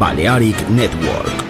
Balearic Network.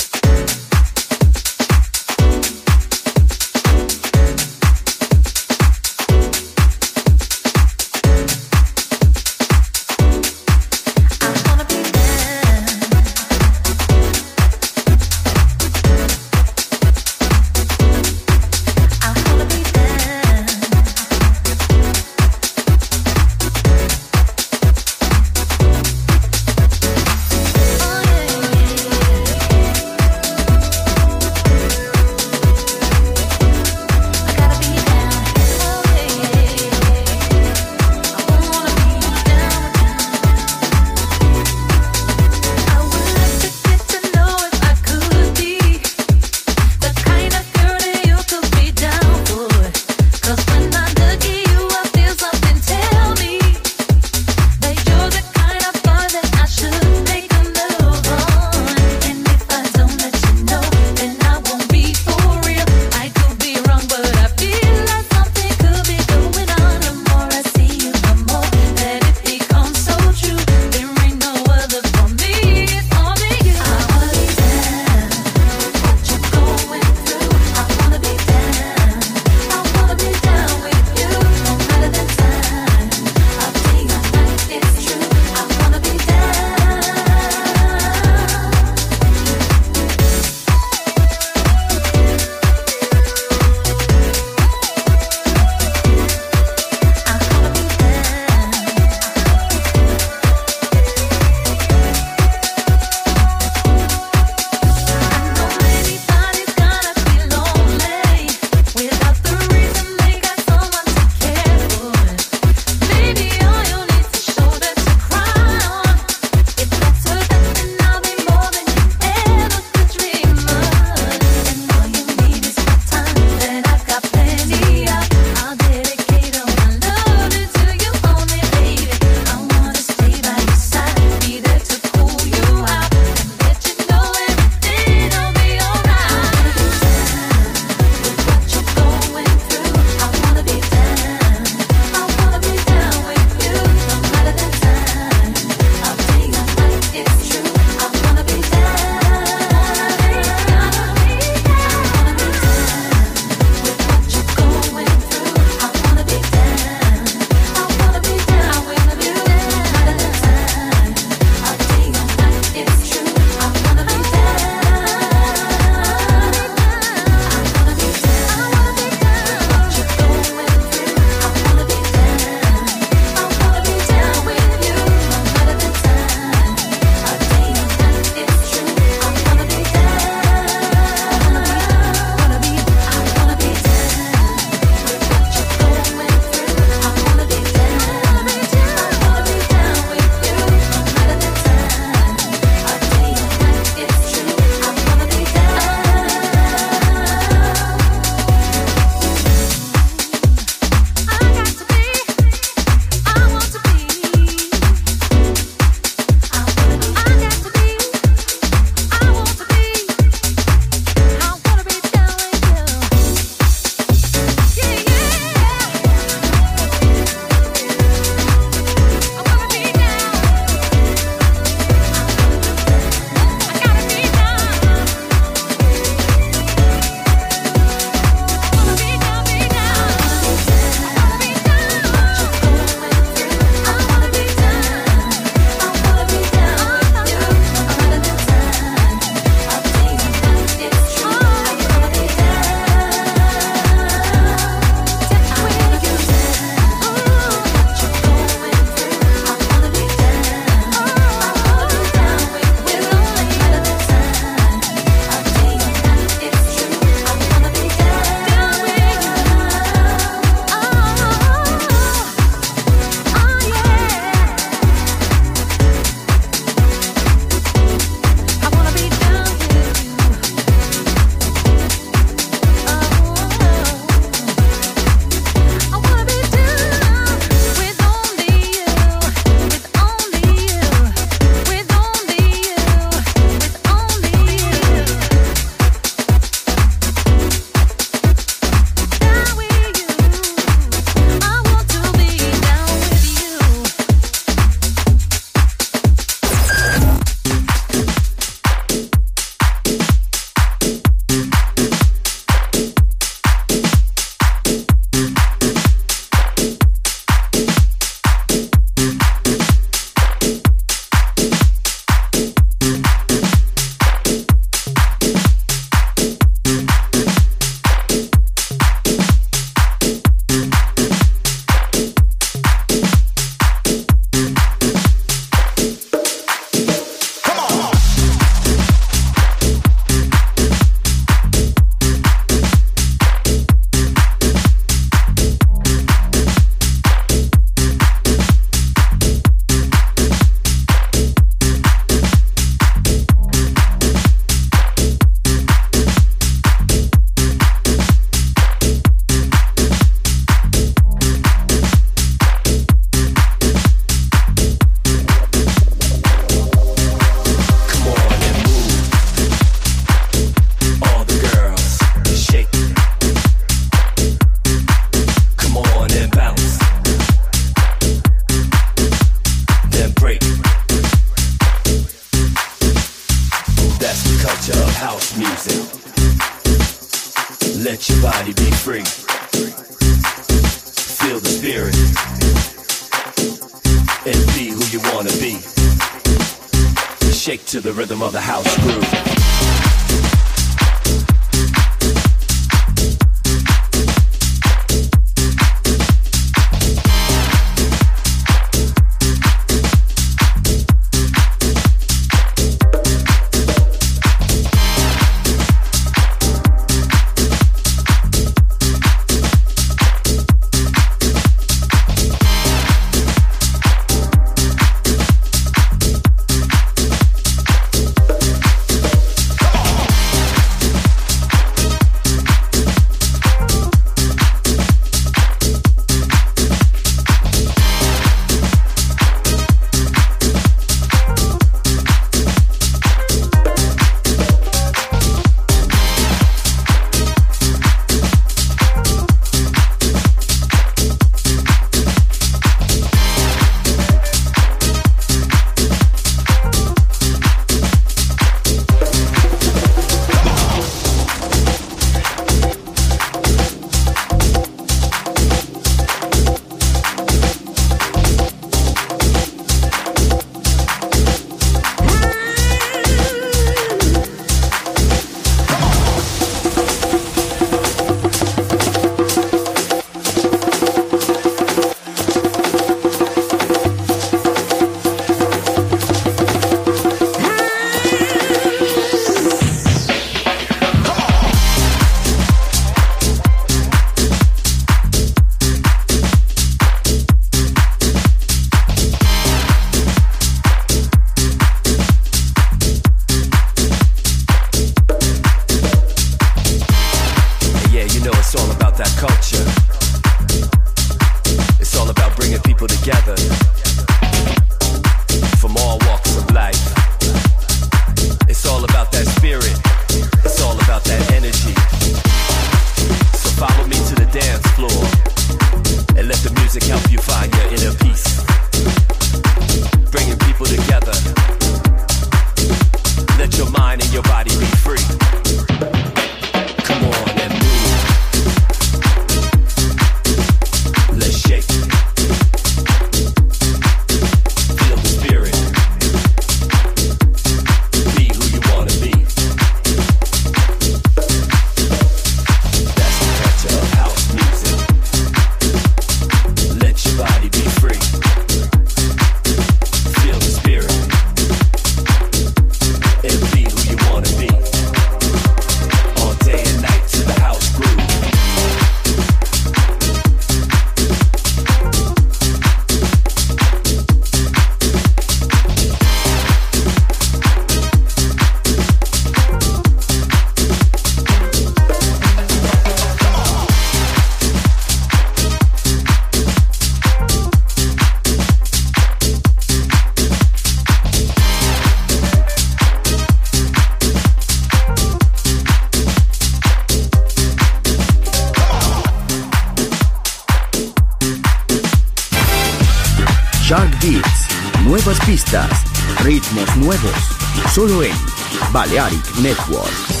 Balearic Network.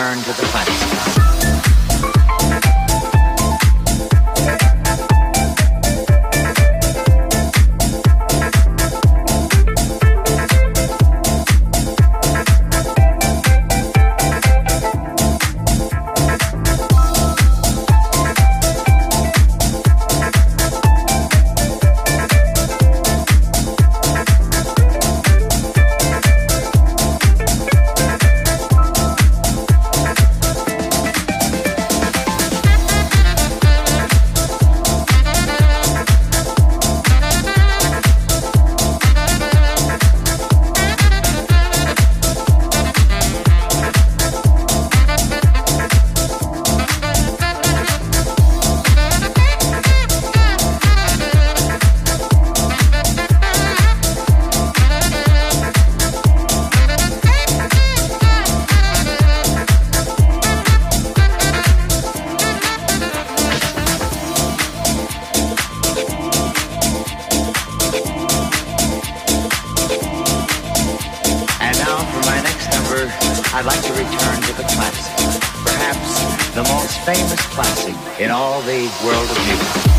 Return to the planet. the world of music.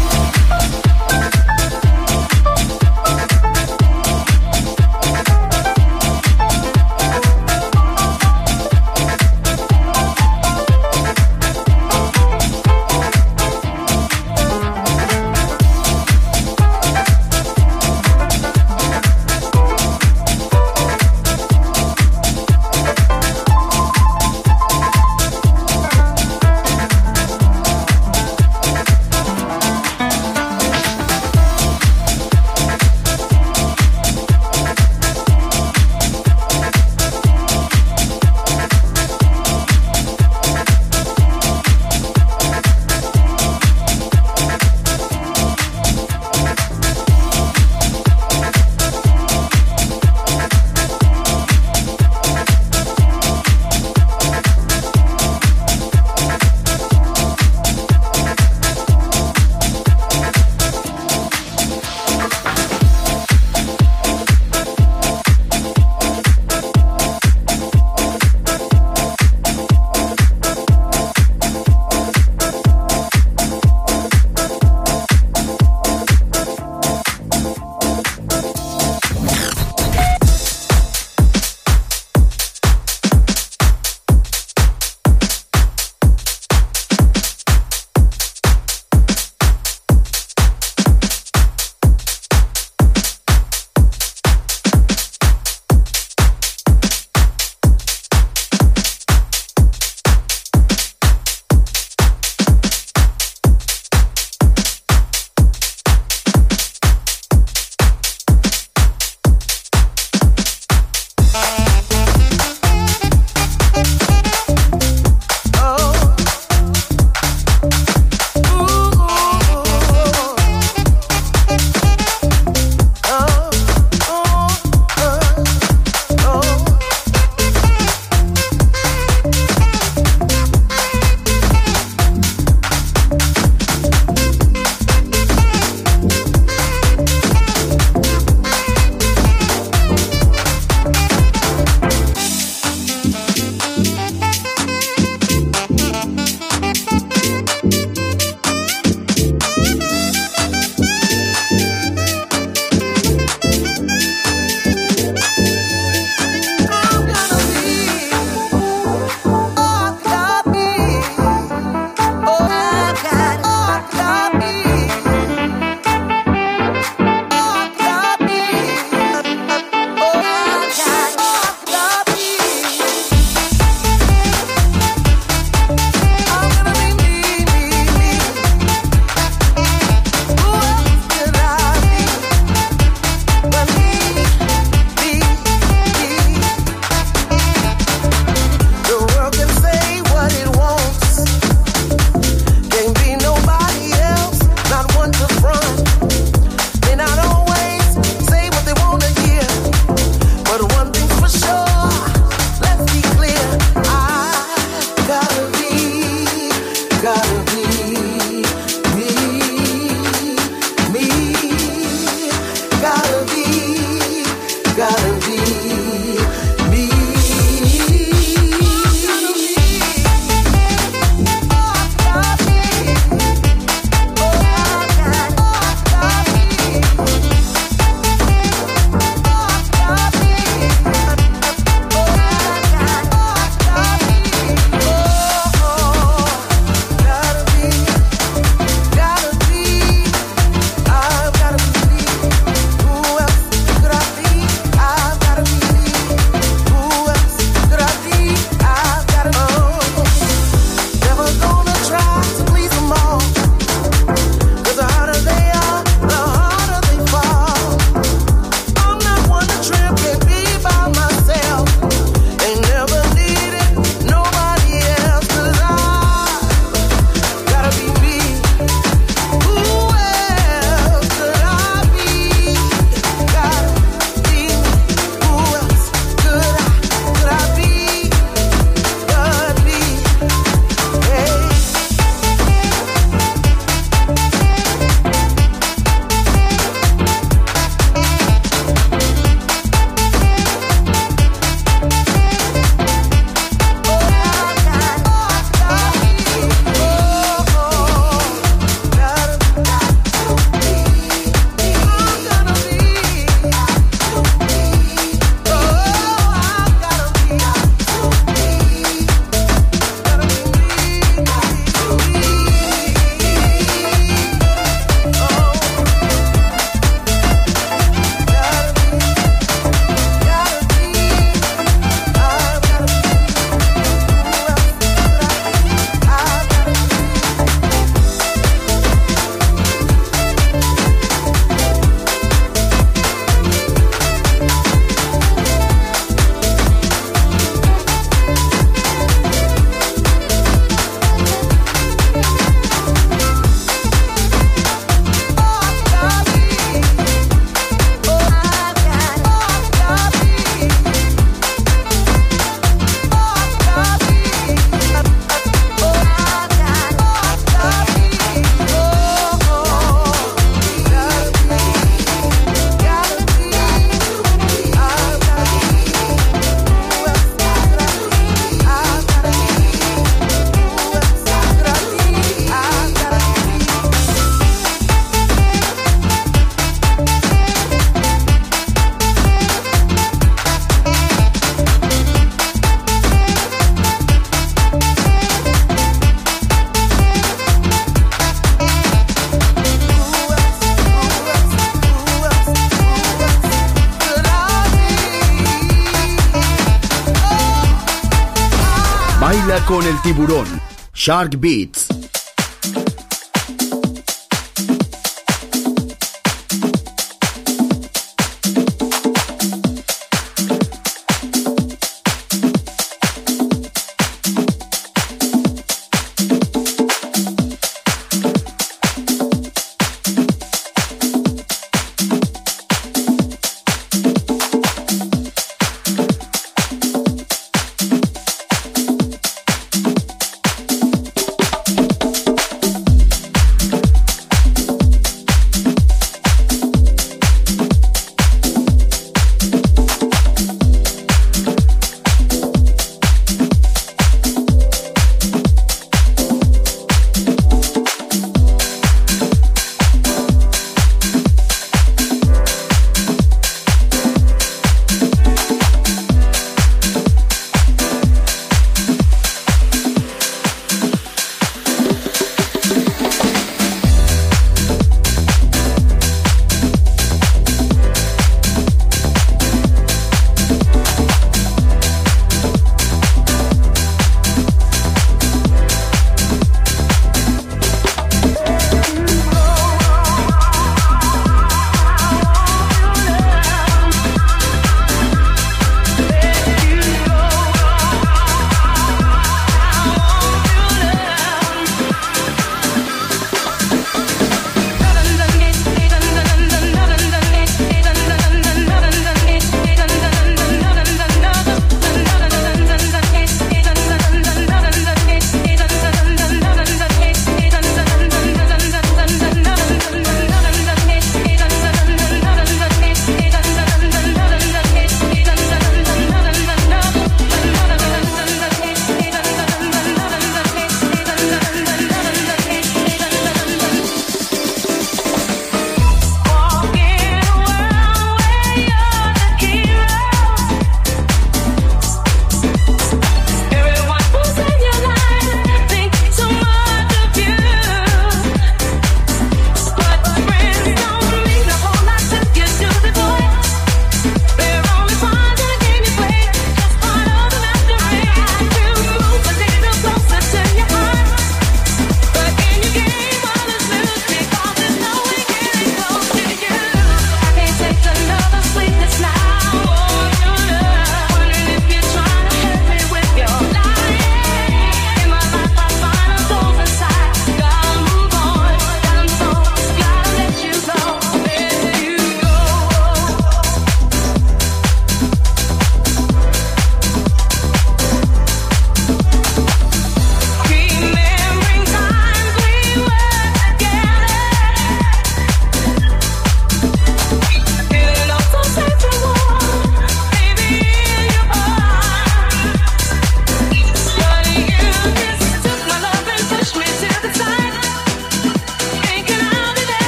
Tiburón. Shark Beats.